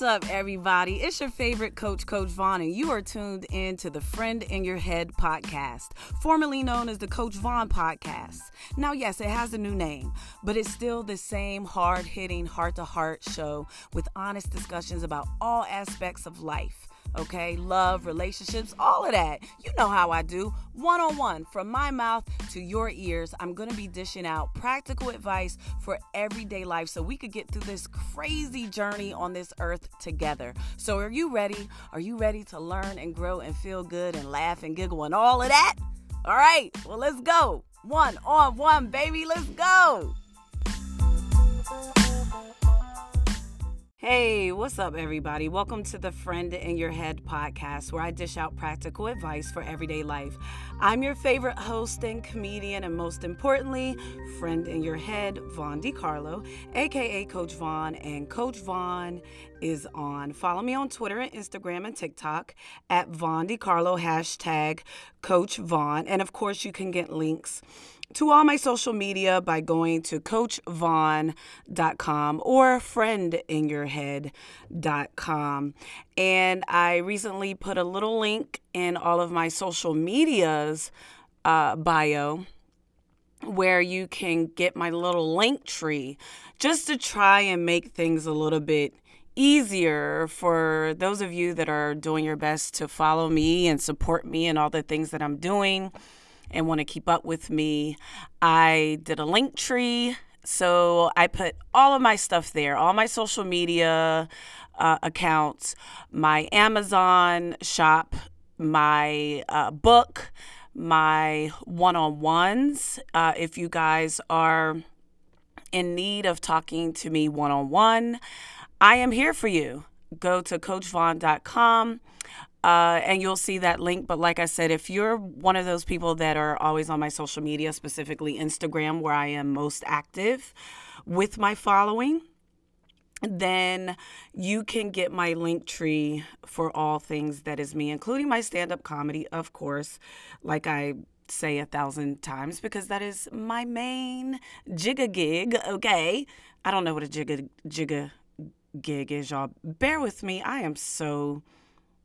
What's up, everybody? It's your favorite coach, Coach Vaughn, and you are tuned in to the Friend in Your Head podcast, formerly known as the Coach Vaughn podcast. Now, yes, it has a new name, but it's still the same hard hitting, heart to heart show with honest discussions about all aspects of life okay? Love, relationships, all of that. You know how I do. One on one, from my mouth to your ears, I'm gonna be dishing out practical advice for everyday life so we could get through this crazy journey on this earth together. So, are you ready? Are you ready to learn and grow and feel good and laugh and giggle and all of that? All right, well, let's go. One on one, baby, let's go. Hey, what's up, everybody? Welcome to the Friend in Your Head podcast, where I dish out practical advice for everyday life. I'm your favorite host and comedian, and most importantly, friend in your head, Vaughn DiCarlo, aka Coach Vaughn. And Coach Vaughn is on. Follow me on Twitter and Instagram and TikTok at Vaughn DiCarlo, hashtag Coach Vaughn. And of course, you can get links to all my social media by going to coachvaughn.com or friendinyourhead.com. And I recently put a little link in all of my social medias uh, bio where you can get my little link tree just to try and make things a little bit easier for those of you that are doing your best to follow me and support me and all the things that I'm doing and want to keep up with me, I did a link tree. So I put all of my stuff there, all my social media uh, accounts, my Amazon shop, my uh, book, my one on ones. Uh, if you guys are in need of talking to me one on one, I am here for you. Go to coachvaughn.com uh, and you'll see that link. But like I said, if you're one of those people that are always on my social media, specifically Instagram, where I am most active with my following, then you can get my link tree for all things that is me, including my stand up comedy, of course, like I say a thousand times, because that is my main jigga gig, okay? I don't know what a jigga jigga gig is, y'all. Bear with me. I am so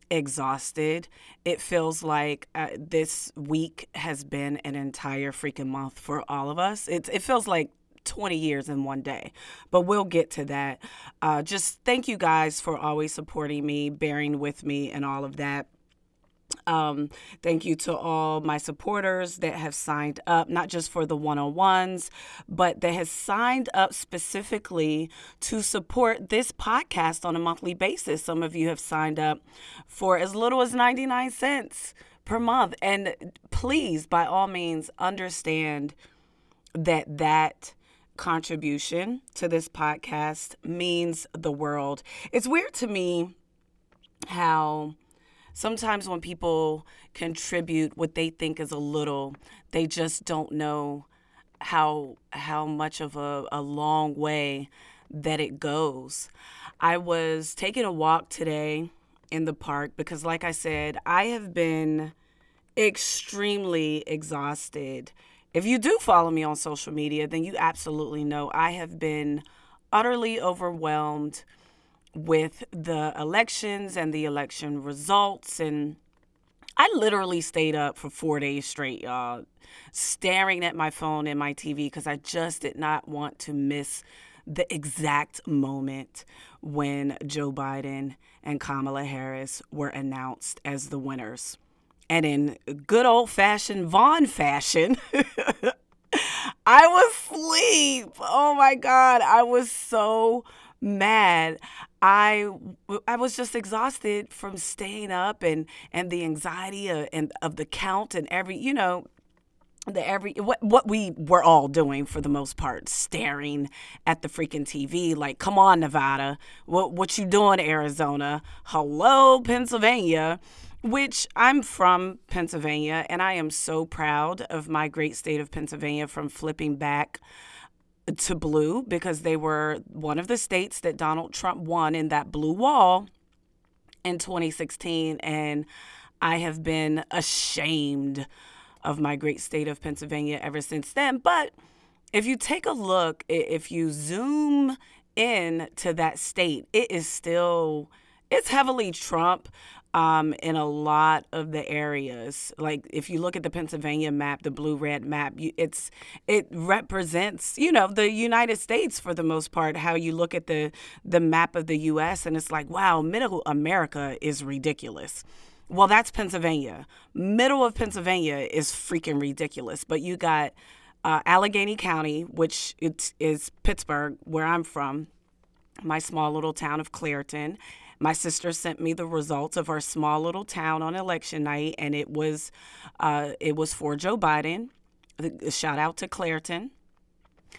exhausted. It feels like uh, this week has been an entire freaking month for all of us. It, it feels like 20 years in one day, but we'll get to that. Uh, just thank you guys for always supporting me, bearing with me, and all of that. Um, thank you to all my supporters that have signed up, not just for the one on ones, but that has signed up specifically to support this podcast on a monthly basis. Some of you have signed up for as little as 99 cents per month. And please, by all means, understand that that contribution to this podcast means the world. It's weird to me how sometimes when people contribute what they think is a little, they just don't know how how much of a, a long way that it goes. I was taking a walk today in the park because like I said, I have been extremely exhausted. If you do follow me on social media, then you absolutely know I have been utterly overwhelmed with the elections and the election results. And I literally stayed up for four days straight, y'all, staring at my phone and my TV because I just did not want to miss the exact moment when Joe Biden and Kamala Harris were announced as the winners. And in good old fashioned Vaughn fashion, I was asleep. Oh my God. I was so mad. I I was just exhausted from staying up and and the anxiety of, and of the count and every you know the every what what we were all doing for the most part staring at the freaking TV like come on Nevada. What what you doing Arizona? Hello Pennsylvania which I'm from Pennsylvania and I am so proud of my great state of Pennsylvania from flipping back to blue because they were one of the states that Donald Trump won in that blue wall in 2016. And I have been ashamed of my great state of Pennsylvania ever since then. But if you take a look, if you zoom in to that state, it is still it's heavily Trump um, in a lot of the areas. Like if you look at the Pennsylvania map, the blue red map, you, it's it represents you know the United States for the most part. How you look at the the map of the U.S. and it's like wow, middle America is ridiculous. Well, that's Pennsylvania. Middle of Pennsylvania is freaking ridiculous. But you got uh, Allegheny County, which is Pittsburgh, where I'm from, my small little town of Clairton. My sister sent me the results of our small little town on election night, and it was uh, it was for Joe Biden. Shout out to Clairton.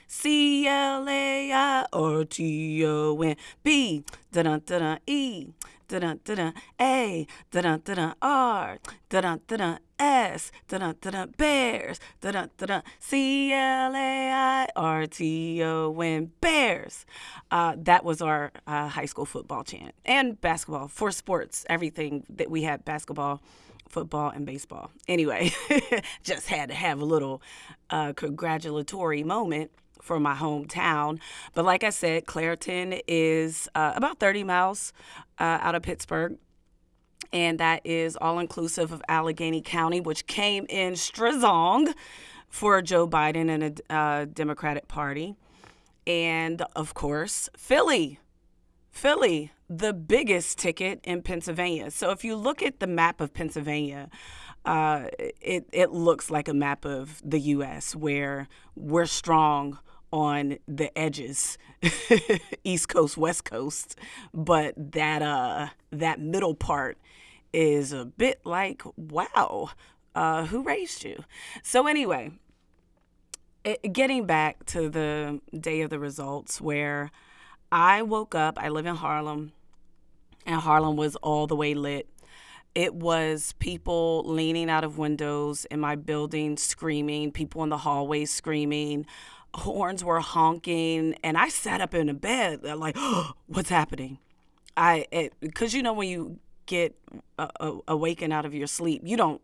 C L A I R T O N B da da da E da da da A. Da da da R. Da da da S. Da da da Bears. Da da da C. L. A. I. R. T. O. N. Bears. Uh, that was our uh, high school football chant and basketball for sports. Everything that we had basketball football and baseball. Anyway, just had to have a little uh, congratulatory moment for my hometown. But like I said, Clairton is uh, about 30 miles uh, out of Pittsburgh. And that is all inclusive of Allegheny County, which came in strong for Joe Biden and a uh, Democratic Party. And of course, Philly. Philly, the biggest ticket in Pennsylvania. So if you look at the map of Pennsylvania, uh, it, it looks like a map of the U.S. where we're strong on the edges, East Coast, West Coast, but that uh that middle part is a bit like wow, uh, who raised you? So anyway, it, getting back to the day of the results, where I woke up, I live in Harlem, and Harlem was all the way lit. It was people leaning out of windows in my building screaming, people in the hallway screaming, horns were honking, and I sat up in the bed like, oh, "What's happening?" I because you know when you get uh, awakened out of your sleep, you don't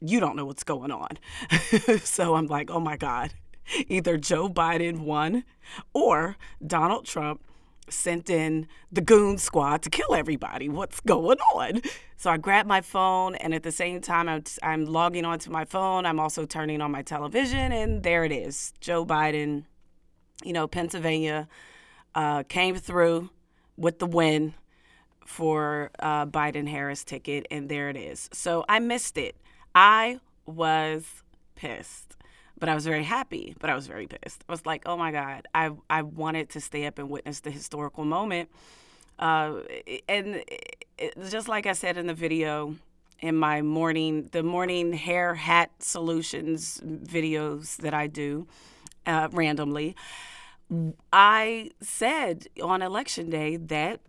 you don't know what's going on. so I'm like, "Oh my God!" Either Joe Biden won, or Donald Trump sent in the goon squad to kill everybody. What's going on? So I grabbed my phone, and at the same time, I'm, I'm logging onto my phone. I'm also turning on my television, and there it is Joe Biden, you know, Pennsylvania uh, came through with the win for uh, Biden Harris ticket, and there it is. So I missed it. I was pissed but I was very happy, but I was very pissed. I was like, oh my God, I, I wanted to stay up and witness the historical moment. Uh, and it, just like I said in the video, in my morning, the morning hair hat solutions videos that I do uh, randomly, I said on election day that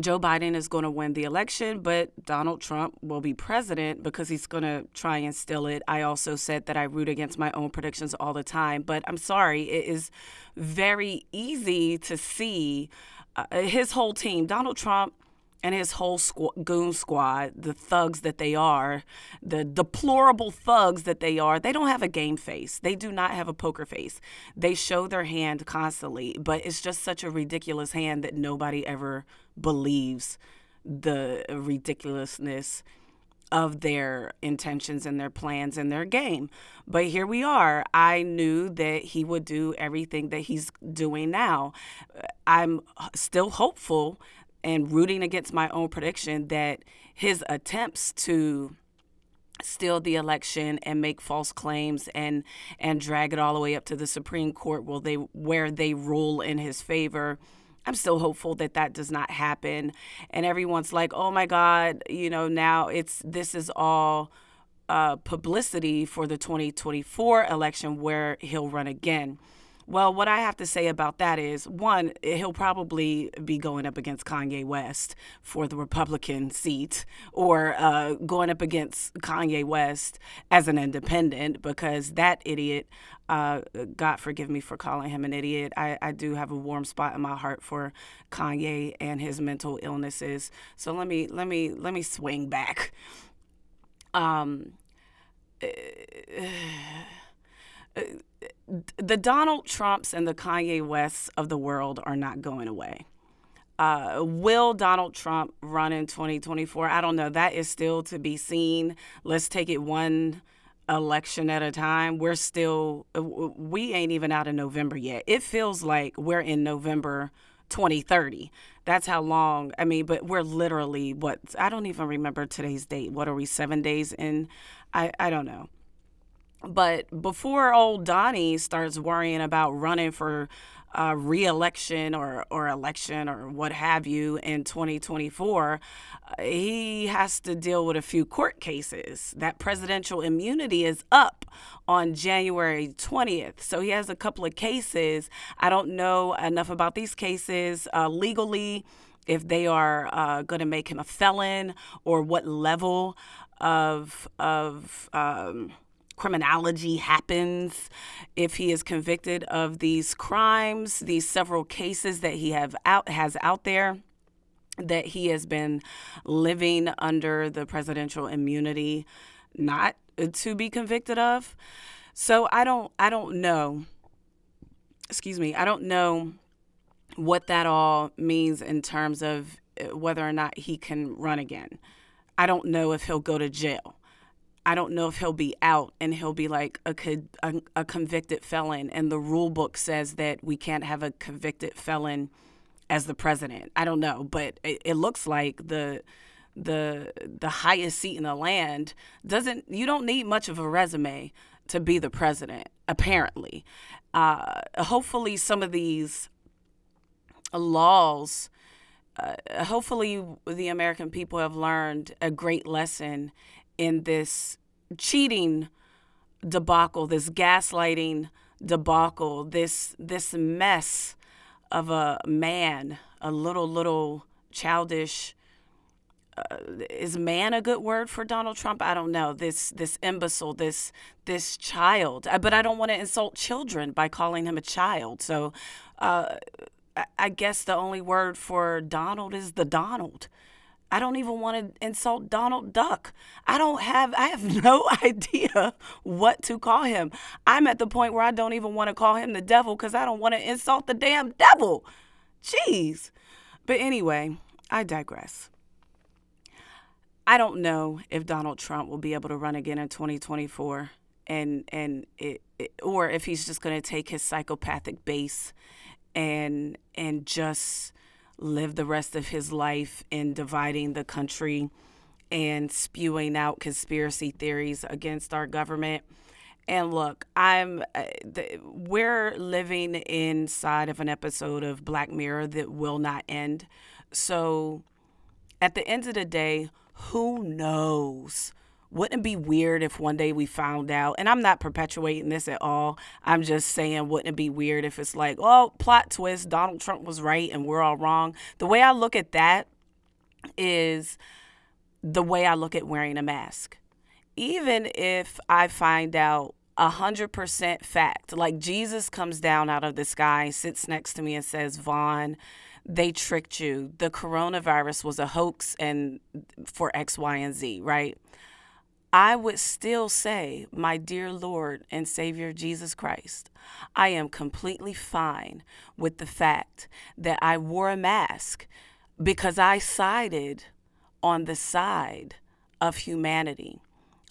Joe Biden is going to win the election, but Donald Trump will be president because he's going to try and steal it. I also said that I root against my own predictions all the time, but I'm sorry, it is very easy to see uh, his whole team. Donald Trump and his whole squ- goon squad, the thugs that they are, the deplorable thugs that they are, they don't have a game face. They do not have a poker face. They show their hand constantly, but it's just such a ridiculous hand that nobody ever believes the ridiculousness of their intentions and their plans and their game. But here we are. I knew that he would do everything that he's doing now. I'm still hopeful and rooting against my own prediction that his attempts to steal the election and make false claims and and drag it all the way up to the Supreme Court will they where they rule in his favor I'm still hopeful that that does not happen. And everyone's like oh my god you know now it's this is all uh, publicity for the 2024 election where he'll run again well, what I have to say about that is one, he'll probably be going up against Kanye West for the Republican seat or uh, going up against Kanye West as an independent because that idiot, uh, God forgive me for calling him an idiot. I, I do have a warm spot in my heart for Kanye and his mental illnesses. So let me let me let me swing back. Um, uh, the Donald Trumps and the Kanye Wests of the world are not going away. Uh, will Donald Trump run in 2024? I don't know. That is still to be seen. Let's take it one election at a time. We're still, we ain't even out of November yet. It feels like we're in November 2030. That's how long. I mean, but we're literally what I don't even remember today's date. What are we? Seven days in? I I don't know. But before old Donnie starts worrying about running for uh, re-election or, or election or what have you in 2024, uh, he has to deal with a few court cases. That presidential immunity is up on January 20th. So he has a couple of cases. I don't know enough about these cases uh, legally, if they are uh, going to make him a felon or what level of, of, um, criminology happens if he is convicted of these crimes, these several cases that he have out has out there that he has been living under the presidential immunity not to be convicted of. So I don't I don't know. Excuse me. I don't know what that all means in terms of uh, whether or not he can run again. I don't know if he'll go to jail. I don't know if he'll be out and he'll be like a, a, a convicted felon, and the rule book says that we can't have a convicted felon as the president. I don't know, but it, it looks like the the the highest seat in the land doesn't. You don't need much of a resume to be the president. Apparently, uh, hopefully, some of these laws. Uh, hopefully, the American people have learned a great lesson in this cheating debacle, this gaslighting debacle, this this mess of a man, a little little childish. Uh, is man a good word for Donald Trump? I don't know. This this imbecile, this this child. Uh, but I don't want to insult children by calling him a child. So, uh, I guess the only word for Donald is the Donald. I don't even want to insult Donald Duck. I don't have I have no idea what to call him. I'm at the point where I don't even want to call him the devil cuz I don't want to insult the damn devil. Jeez. But anyway, I digress. I don't know if Donald Trump will be able to run again in 2024 and and it, it or if he's just going to take his psychopathic base and and just live the rest of his life in dividing the country and spewing out conspiracy theories against our government. And look, I'm uh, we're living inside of an episode of Black Mirror that will not end. So at the end of the day, who knows wouldn't it be weird if one day we found out? And I'm not perpetuating this at all. I'm just saying, wouldn't it be weird if it's like, oh, plot twist, Donald Trump was right and we're all wrong? The way I look at that is the way I look at wearing a mask. Even if I find out a hundred percent fact, like Jesus comes down out of the sky, sits next to me, and says, Vaughn, they tricked you. The coronavirus was a hoax and for X, Y, and Z, right? I would still say, My dear Lord and Savior Jesus Christ, I am completely fine with the fact that I wore a mask because I sided on the side of humanity,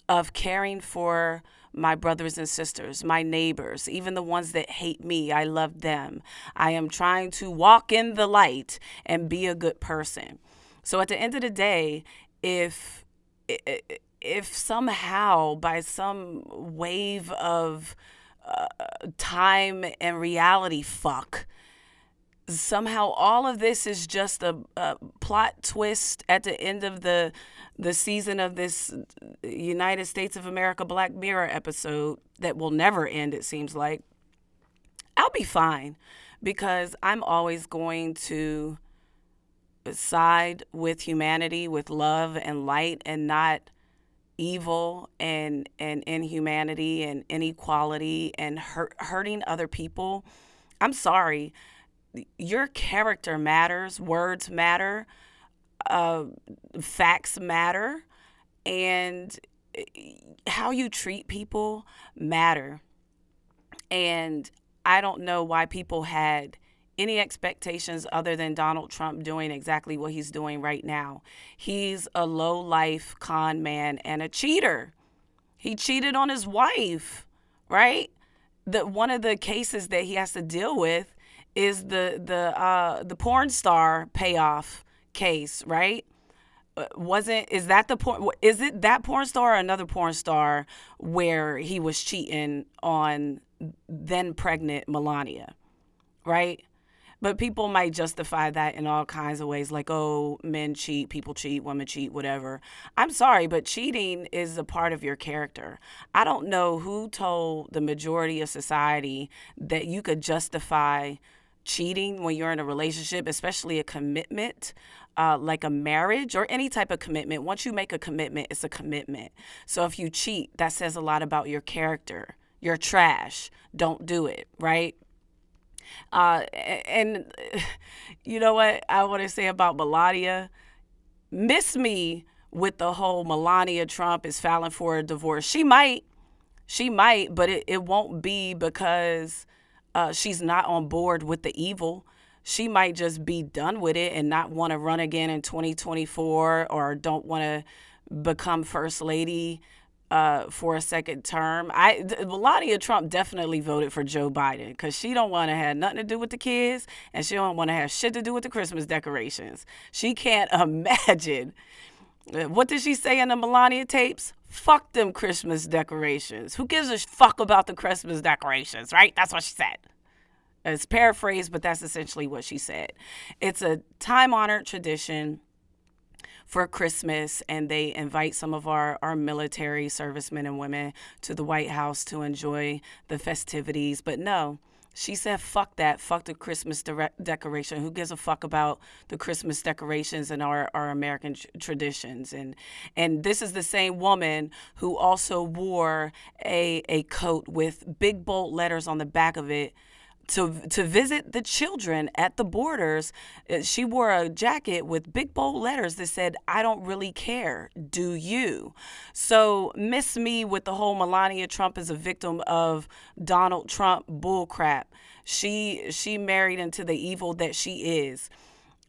of caring for my brothers and sisters, my neighbors, even the ones that hate me. I love them. I am trying to walk in the light and be a good person. So at the end of the day, if if somehow by some wave of uh, time and reality fuck somehow all of this is just a, a, plot twist at the end of the the season of this United States of America Black Mirror episode that will never end it seems like I'll be fine because I'm always going to side with humanity with love and light and not evil and and inhumanity and inequality and hurt, hurting other people i'm sorry. Your character matters words matter uh, facts matter and eh, how you treat people matter. And I don't know why people had any expectations other than Donald Trump doing exactly what he's doing right now. He's a low life con man and a cheater. He cheated on his wife, right? The one of the cases that he has to deal with is the the uh, the porn star payoff case, right? Uh, wasn't is that the porn is it that porn star or another porn star where he was cheating on then pregnant Melania, right? But people might justify that in all kinds of ways, like, oh, men cheat, people cheat, women cheat, whatever. I'm sorry, but cheating is a part of your character. I don't know who told the majority of society that you could justify cheating when you're in a relationship, especially a commitment. Uh, like a marriage or any type of commitment, once you make a commitment, it's a commitment. So if you cheat, that says a lot about your character. You're trash. Don't do it, right? Uh, and you know what I want to say about Melania? Miss me with the whole Melania Trump is filing for a divorce. She might, she might, but it, it won't be because uh, she's not on board with the evil. She might just be done with it and not want to run again in 2024 or don't want to become first lady uh, for a second term. I Melania Trump definitely voted for Joe Biden because she don't want to have nothing to do with the kids and she don't want to have shit to do with the Christmas decorations. She can't imagine. Uh, what did she say in the Melania tapes? Fuck them Christmas decorations. Who gives a fuck about the Christmas decorations, right? That's what she said. It's paraphrased, but that's essentially what she said. It's a time honored tradition for Christmas, and they invite some of our, our military servicemen and women to the White House to enjoy the festivities. But no, she said, fuck that. Fuck the Christmas de- decoration. Who gives a fuck about the Christmas decorations and our, our American tr- traditions? And and this is the same woman who also wore a, a coat with big bold letters on the back of it to to visit the children at the borders. Uh, she wore a jacket with big bold letters that said, "I don't really care. Do you?" So miss me with the whole Melania Trump is a victim of Donald Trump bullcrap. She she married into the evil that she is.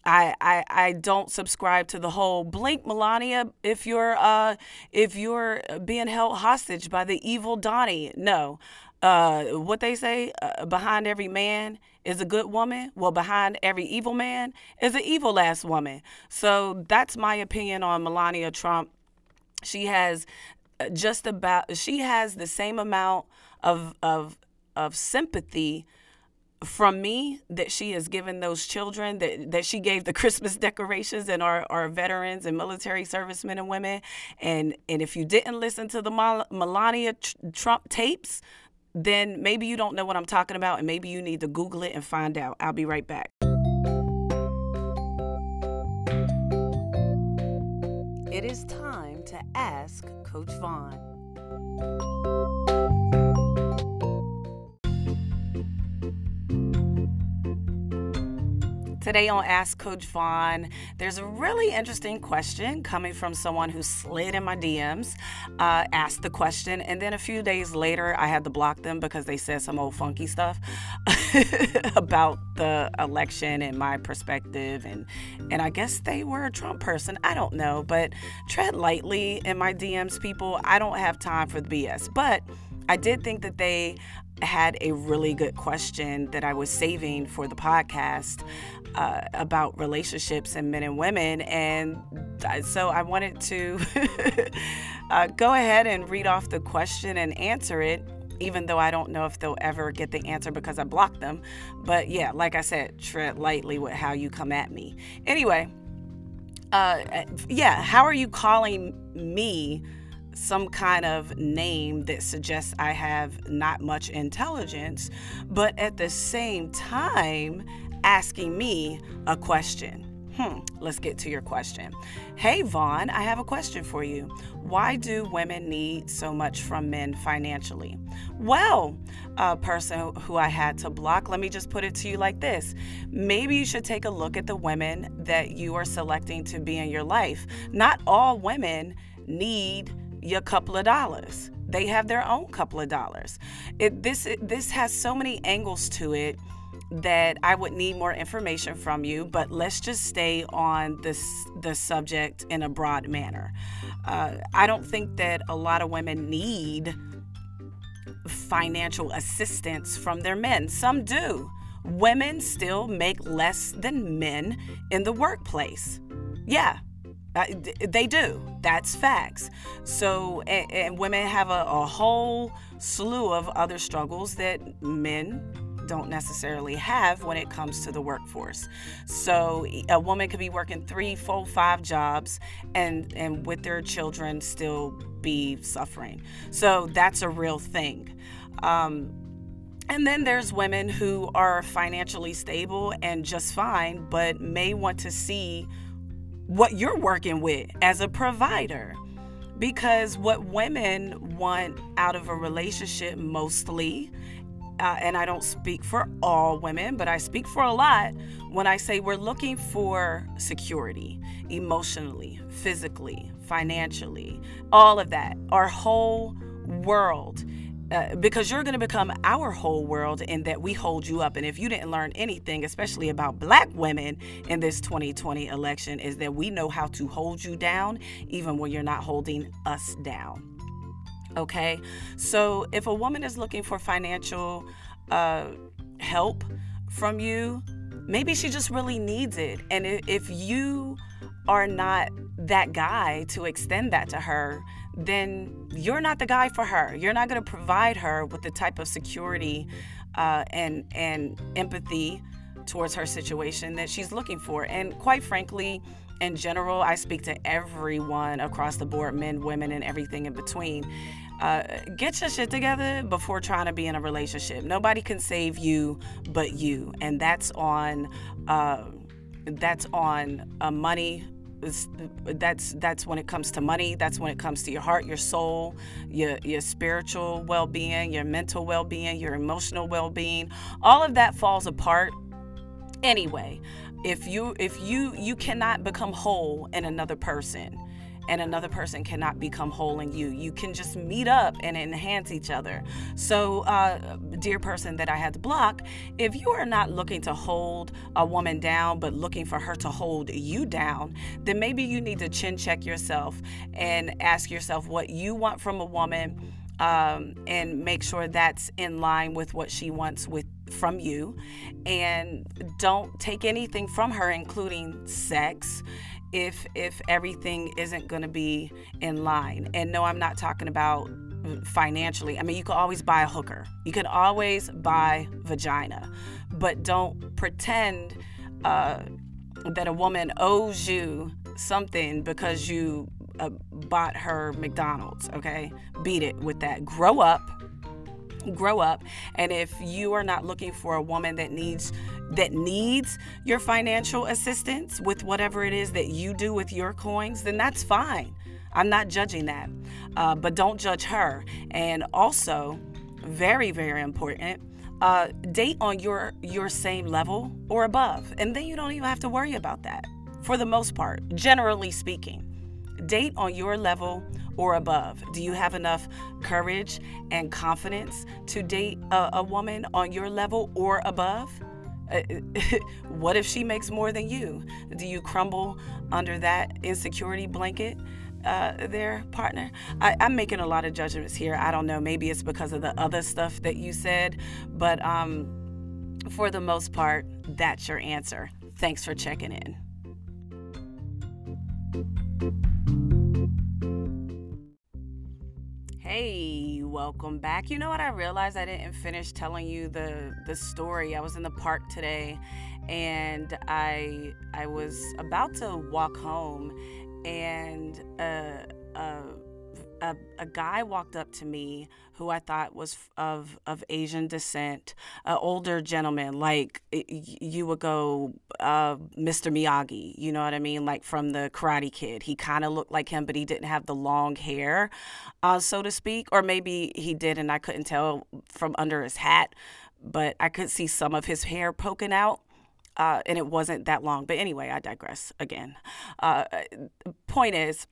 I, I I don't subscribe to the whole blink Melania if you're uh if you're being held hostage by the evil Donnie. No uh, what they say uh, behind every man is a good woman. Well, behind every evil man is an evil ass woman. So that's my opinion on Melania Trump. She has uh, just about she has the same amount of of of sympathy from me that she has given those children that, that she gave the christmas decorations and our, our veterans and military servicemen and women and and if you didn't listen to the melania trump tapes then maybe you don't know what I'm talking about and maybe you need to Google it and find out. I'll be right back. It is time to ask Coach Vaughn. Today on Ask Coach Vaughn, there's a really interesting question coming from someone who slid in my DMs, uh, asked the question, and then a few days later, I had to block them because they said some old funky stuff about the election and my perspective, and and I guess they were a Trump person. I don't know, but tread lightly in my DMs, people. I don't have time for the BS, but. I did think that they had a really good question that I was saving for the podcast uh, about relationships and men and women. And so I wanted to uh, go ahead and read off the question and answer it. Even though I don't know if they'll ever get the answer because I blocked them. But yeah, like I said, tread lightly with how you come at me. Anyway, uh, yeah, how are you calling me some kind of name that suggests I have not much intelligence, but at the same time asking me a question. Hmm, let's get to your question. Hey, Vaughn, I have a question for you. Why do women need so much from men financially? Well, a person who I had to block, let me just put it to you like this. Maybe you should take a look at the women that you are selecting to be in your life. Not all women need your couple of dollars. they have their own couple of dollars. It, this this has so many angles to it that I would need more information from you, but let's just stay on this the subject in a broad manner. Uh, I don't think that a lot of women need financial assistance from their men. Some do. Women still make less than men in the workplace. Yeah, they do. That's facts. So, and, and women have a, a whole slew of other struggles that men don't necessarily have when it comes to the workforce. So a woman could be working three, four, five jobs and and with their children still be suffering. So that's a real thing. Um, and then there's women who are financially stable and just fine, but may want to see what you're working with as a provider. Because what women want out of a relationship mostly uh, and I don't speak for all women, but I speak for a lot when I say we're looking for security emotionally, physically, financially, all of that, our whole world. Uh, because you're going to become our whole world in that we hold you up. And if you didn't learn anything, especially about black women in this 2020 election, is that we know how to hold you down even when you're not holding us down. Okay, so if a woman is looking for financial uh, help from you, maybe she just really needs it. And if you are not that guy to extend that to her, then you're not the guy for her. You're not going to provide her with the type of security uh, and and empathy towards her situation that she's looking for. And quite frankly, in general, I speak to everyone across the board men, women, and everything in between. Uh, get your shit together before trying to be in a relationship. Nobody can save you but you, and that's on uh, that's on uh, money. That's that's when it comes to money. That's when it comes to your heart, your soul, your your spiritual well-being, your mental well-being, your emotional well-being. All of that falls apart anyway if you if you you cannot become whole in another person and another person cannot become whole in you. You can just meet up and enhance each other. So, uh, dear person that I had to block, if you are not looking to hold a woman down, but looking for her to hold you down, then maybe you need to chin check yourself and ask yourself what you want from a woman. Um, and make sure that's in line with what she wants with from you and don't take anything from her including sex if if everything isn't going to be in line. And no i'm not talking about financially. I mean you can always buy a hooker. You can always buy vagina. But don't pretend uh, that a woman owes you something because you uh, bought her mcdonald's okay? Beat it with that. Grow up. Grow up. And if you are not looking for a woman that needs that needs your financial assistance with whatever it is that you do with your coins then that's fine i'm not judging that uh, but don't judge her and also very very important uh, date on your your same level or above and then you don't even have to worry about that for the most part generally speaking date on your level or above? Do you have enough courage and confidence to date a, a woman on your level or above? Uh, what if she makes more than you? Do you crumble under that insecurity blanket? Uh, their partner. I, am making a lot of judgments here. I don't know. Maybe it's because of the other stuff that you said, but um, for the most part, that's your answer. Thanks for checking in. Hey, welcome back. You know what I realized I didn't finish telling you the the story. I was in the park today and I I was about to walk home and uh uh a, a guy walked up to me who I thought was of of Asian descent, an older gentleman, like you would go, uh, Mr. Miyagi, you know what I mean, like from the Karate Kid. He kind of looked like him, but he didn't have the long hair, uh, so to speak, or maybe he did, and I couldn't tell from under his hat, but I could see some of his hair poking out. Uh, and it wasn't that long. But anyway, I digress again. Uh, point is,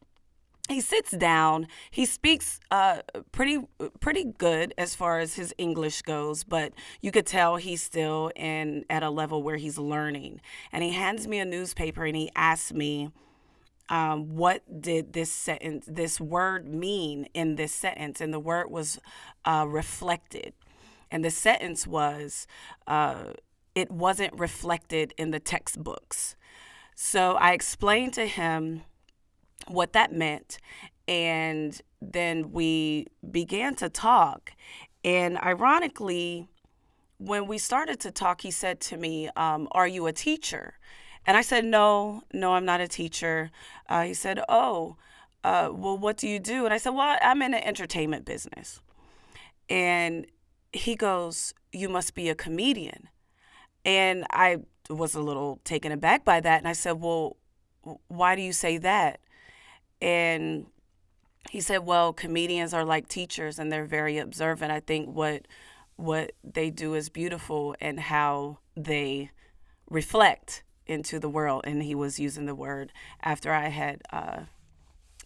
he sits down. He speaks uh, pretty pretty good as far as his English goes, but you could tell he's still in at a level where he's learning. And he hands me a newspaper and he asks me, um, "What did this sentence, this word mean in this sentence?" And the word was uh, reflected, and the sentence was, uh, "It wasn't reflected in the textbooks." So I explained to him what that meant. And then we began to talk. And ironically, when we started to talk, he said to me, um, Are you a teacher? And I said, No, no, I'm not a teacher. Uh, he said, Oh, uh, well, what do you do? And I said, Well, I'm in the entertainment business. And he goes, You must be a comedian. And I was a little taken aback by that. And I said, Well, why do you say that? And he said, "Well, comedians are like teachers, and they're very observant. I think what what they do is beautiful, and how they reflect into the world." And he was using the word after I had uh,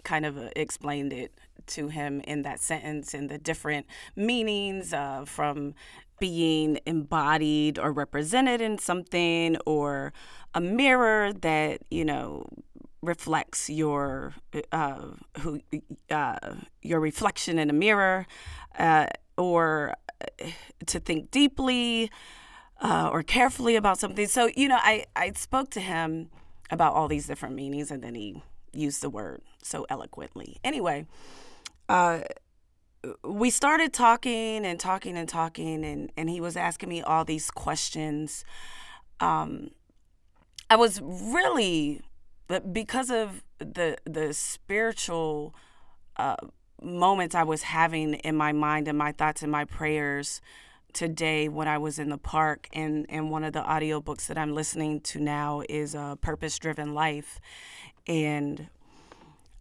kind of uh, explained it to him in that sentence and the different meanings uh, from being embodied or represented in something or a mirror that you know reflects your uh, who uh, your reflection in a mirror, uh, or uh, to think deeply uh, or carefully about something. So you know, I I spoke to him about all these different meanings, and then he used the word so eloquently. Anyway. Uh, we started talking and talking and talking and, and he was asking me all these questions um, i was really but because of the the spiritual uh, moments I was having in my mind and my thoughts and my prayers today when I was in the park and and one of the audiobooks that I'm listening to now is a uh, purpose driven life. And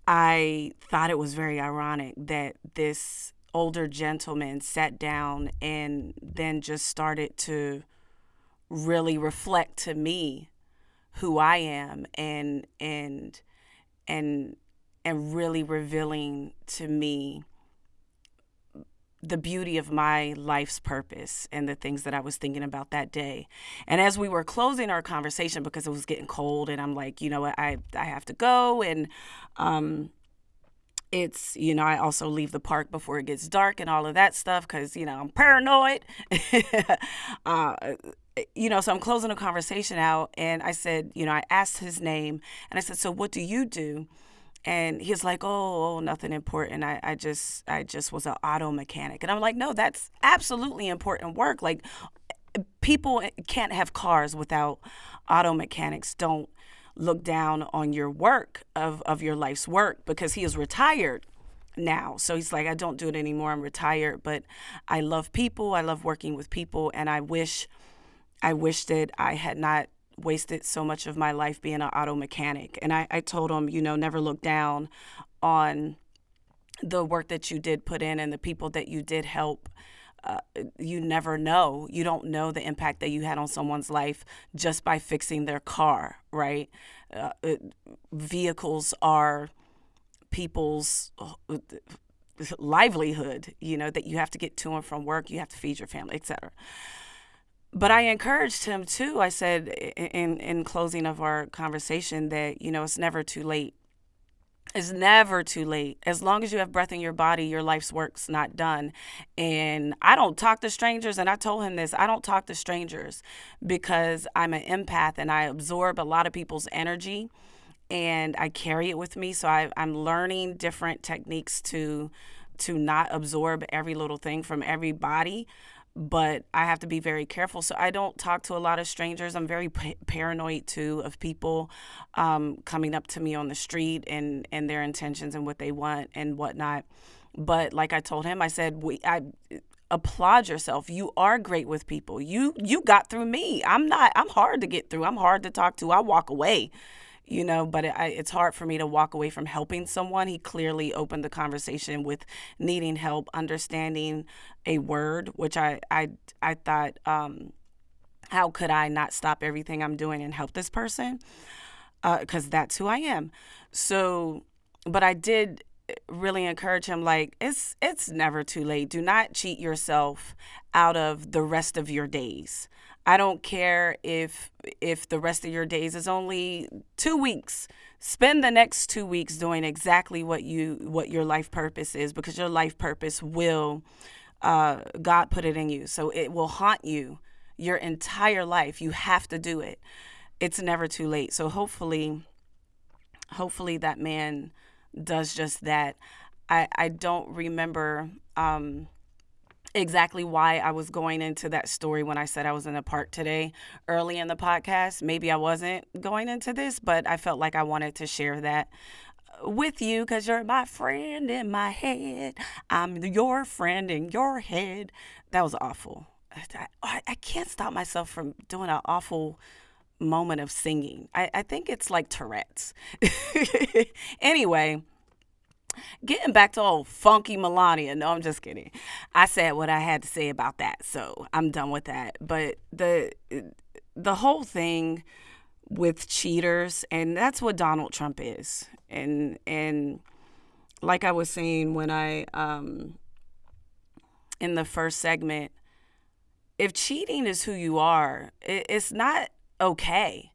I thought it was very ironic that this older gentleman sat down and then just started to really reflect to me who I am and and and and really revealing to me the beauty of my life's purpose and the things that I was thinking about that day. And as we were closing our conversation because it was getting cold and I'm like, you know what, I I have to go. And um it's you know i also leave the park before it gets dark and all of that stuff because you know i'm paranoid. Uh, you know, so I'm closing the conversation out, and I said, you know, I asked his name, and I said, so what do you do? And he's like, oh, oh nothing important. I, I just, I just was an auto mechanic, and I'm like, no, that's absolutely important work. Like, people can't have cars without auto mechanics. Don't look down on your work of of your life's work because he is retired now. So he's like, I don't do it anymore. I'm retired, but I love people. I love working with people, and I wish I wish that I had not wasted so much of my life being an auto mechanic. And I, I told him, you know, never look down on the work that you did put in and the people that you did help. Uh, you never know. You don't know the impact that you had on someone's life just by fixing their car, right? Uh, it, vehicles are people's uh, livelihood, you know, that you have to get to and from work, you have to feed your family, etc but I encouraged him too. I said in in closing of our conversation that you know it's never too late. It's never too late. As long as you have breath in your body, your life's work's not done. And I don't talk to strangers, and I told him this I don't talk to strangers because I'm an empath and I absorb a lot of people's energy and I carry it with me. So I, I'm learning different techniques to to not absorb every little thing from everybody but I have to be very careful. So I don't talk to a lot of strangers. I'm very p- paranoid too of people um, coming up to me on the street and and their intentions and what they want and whatnot. But like I told him, I said we I applaud yourself. You are great with people. You you got through me. I'm not. I'm hard to get through. I'm hard to talk to. I walk away you know but it, I, it's hard for me to walk away from helping someone he clearly opened the conversation with needing help understanding a word which i i, I thought um, how could i not stop everything i'm doing and help this person because uh, that's who i am so but i did really encourage him like it's it's never too late. Do not cheat yourself out of the rest of your days. I don't care if if the rest of your days is only 2 weeks. Spend the next 2 weeks doing exactly what you what your life purpose is because your life purpose will uh, God put it in you. So it will haunt you your entire life. You have to do it. It's never too late. So hopefully hopefully that man does just that. I, I don't remember um, exactly why I was going into that story when I said I was in the park today early in the podcast. Maybe I wasn't going into this, but I felt like I wanted to share that uh, with you because you're my friend in my head. I'm your friend in your head. That was awful. I, I can't stop myself from doing an awful moment of singing. I, I think it's like Tourette's. anyway, getting back to old funky Melania. No, I'm just kidding. I said what I had to say about that, so I'm done with that. But the the whole thing with cheaters, and that's what Donald Trump is. And and like I was saying when I um in the first segment, if cheating is who you are, it, it's not okay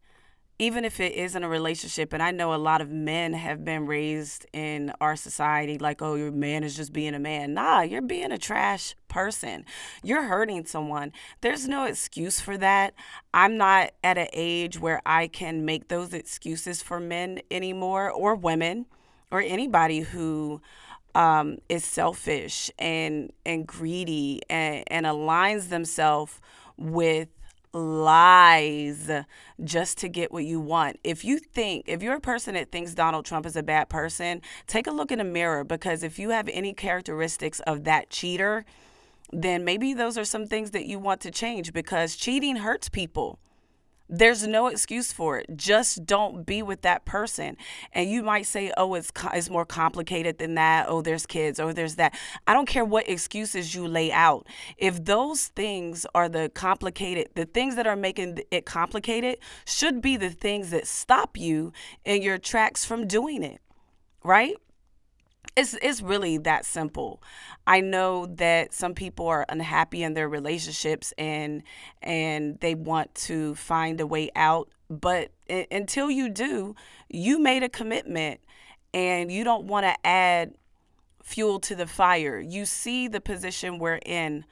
even if it isn't a relationship and i know a lot of men have been raised in our society like oh your man is just being a man. Nah you're being a trash person. You're hurting someone. There's no excuse for that. I'm not at an age where i can make those excuses for men anymore or women or anybody who um, is selfish and and greedy and, and aligns themselves with lies just to get what you want. If you think, if you're a person that thinks Donald Trump is a bad person, take a look in the mirror because if you have any characteristics of that cheater, then maybe those are some things that you want to change because cheating hurts people. There's no excuse for it. Just don't be with that person. And you might say, "Oh, it's it's more complicated than that. Oh, there's kids. Oh, there's that." I don't care what excuses you lay out. If those things are the complicated, the things that are making it complicated should be the things that stop you in your tracks from doing it. Right? It's it's really that simple. I know that some people are unhappy in their relationships and and they want to find a way out, but until you do, you made a commitment and you don't want to add fuel to the fire. You see the position we're in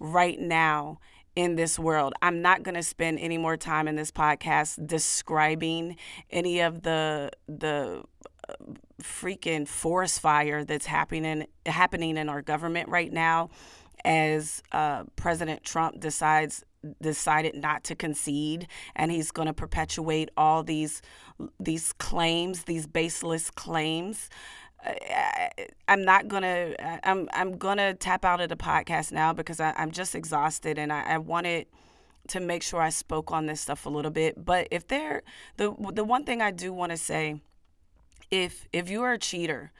right now in this world. I'm not going to spend any more time in this podcast describing any of the the uh, freaking forest fire that's happening happening in our government right now as uh, President Trump decides decided not to concede and he's going to perpetuate all these these claims these baseless claims I, am not gonna I'm I'm gonna tap out of the podcast now because I, am just exhausted and I, I wanted to make sure I spoke on this stuff a little bit. But if there the the one thing I do want to say if if you are a cheater,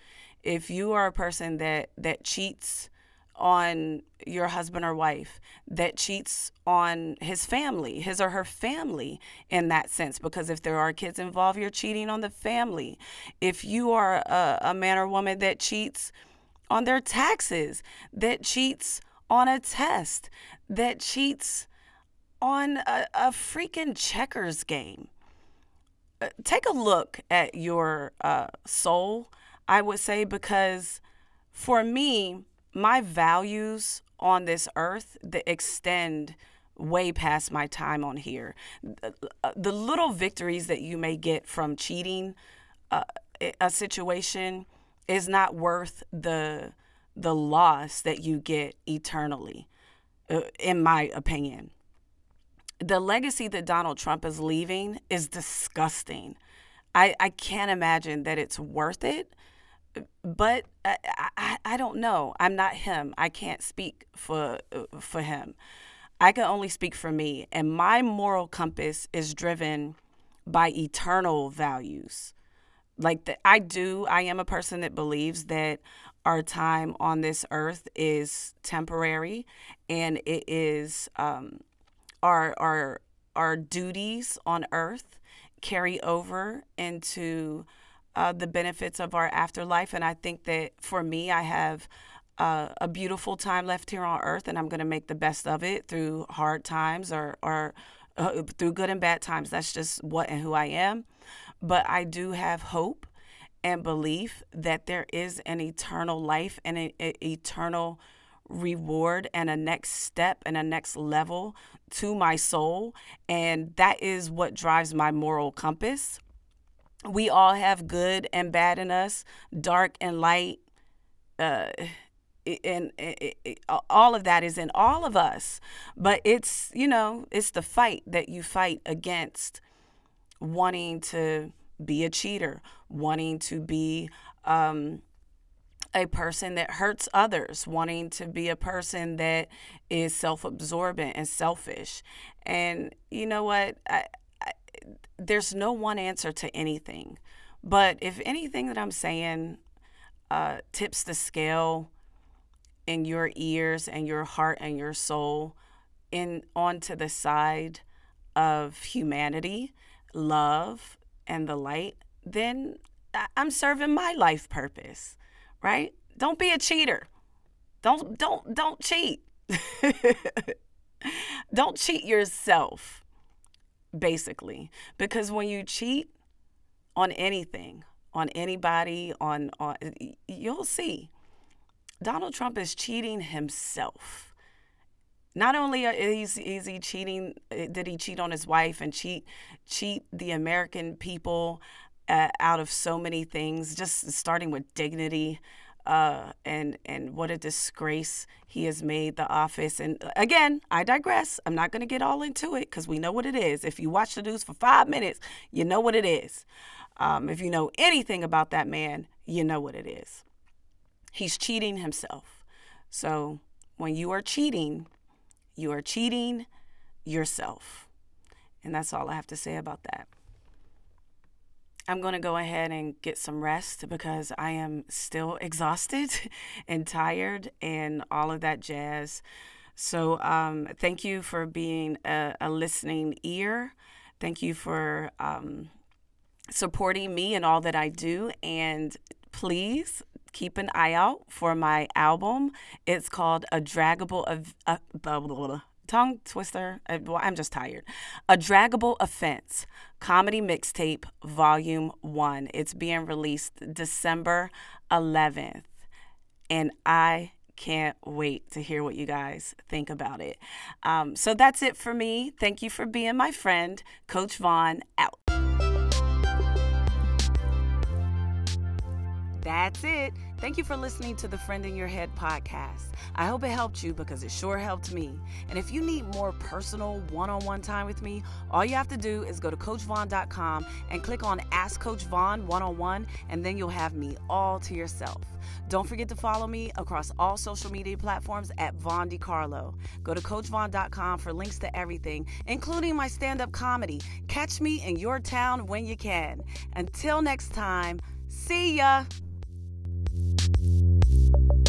if you are a person that that cheats on your husband or wife that cheats on his family, his or her family in that sense. Because if there are kids involved, you're cheating on the family. If you are a, a man or woman that cheats on their taxes, that cheats on a test, that cheats on a, a freaking checkers game, take a look at your uh, soul, I would say, because for me, my values on this earth that extend way past my time on here. The, uh, little victories that you may get from cheating uh, a situation is not worth the the loss that you get eternally, uh, in my opinion the legacy that Donald Trump is leaving is disgusting. I, I can't imagine that it's worth it, but I, I, I don't know. I'm not him. I can't speak for for him. I can only speak for me, and my moral compass is driven by eternal values. Like the, I do, I am a person that believes that our time on this earth is temporary, and it is um, our our our duties on earth carry over into uh, the benefits of our afterlife. And I think that for me, I have uh, a beautiful time left here on earth, and I'm going to make the best of it through hard times or, or uh, through good and bad times. That's just what and who I am. But I do have hope and belief that there is an eternal life and an eternal reward and a next step and a next level to my soul. And that is what drives my moral compass. We all have good and bad in us, dark and light. Uh, and, all of that is in all of us but it's you know it's the fight that you fight against wanting to be a cheater wanting to be um, a person that hurts others wanting to be a person that is self-absorbent and selfish. And you know what? I, I, there's no one answer to anything. But if anything that i'm saying uh, tips the scale in your ears and your heart and your soul in onto the side of humanity, love, and the light, then I'm serving my life purpose, right? Don't be a cheater. Don't don't don't cheat. don't cheat yourself basically because when you cheat on anything, on anybody, on on you'll see Donald Trump is cheating himself. Not only is, is he cheating, uh, did he cheat on his wife and cheat cheat the American people uh, out of so many things, just starting with dignity. Uh, and and what a disgrace he has made the office. And uh, again, I digress. I'm not going to get all into it because we know what it is. If you watch the news for five minutes, you know what it is. Um, if you know anything about that man, you know what it is. He's cheating himself. So when you are cheating, you are cheating yourself. And that's all I have to say about that. I'm going to go ahead and get some rest because I am still exhausted and tired and all of that jazz. So, um, thank you for being a, a, listening ear. Thank you for um, supporting me and all that I do. And please keep an eye out for my album. It's called A Draggable of uh, blah, blah, blah, tongue twister. Uh, I'm just tired. A Draggable Offense Comedy Mixtape Volume 1. It's being released December 11th. And I can't wait to hear what you guys think about it. Um, so that's it for me. Thank you for being my friend. Coach Vaughn out. That's it. Thank you for listening to the Friend in Your Head podcast. I hope it helped you because it sure helped me. And if you need more personal one on one time with me, all you have to do is go to CoachVaughn.com and click on Ask Coach Vaughn one on one, and then you'll have me all to yourself. Don't forget to follow me across all social media platforms at Vaughn DiCarlo. Go to CoachVaughn.com for links to everything, including my stand up comedy. Catch me in your town when you can. Until next time, see ya. Thank you.